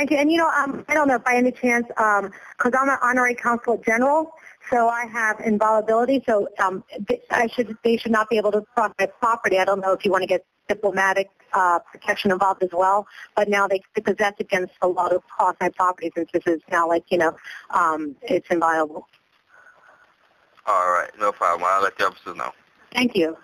Thank you. And you know, um, I don't know if by any chance, um, because I'm an honorary consulate general, so I have inviolability. So um, I should they should not be able to cross my property. I don't know if you want to get diplomatic uh, protection involved as well, but now they because that's against the law of cross my property since this is now like you know um, it's inviolable. All right, no problem. I'll let the officer know. Thank you.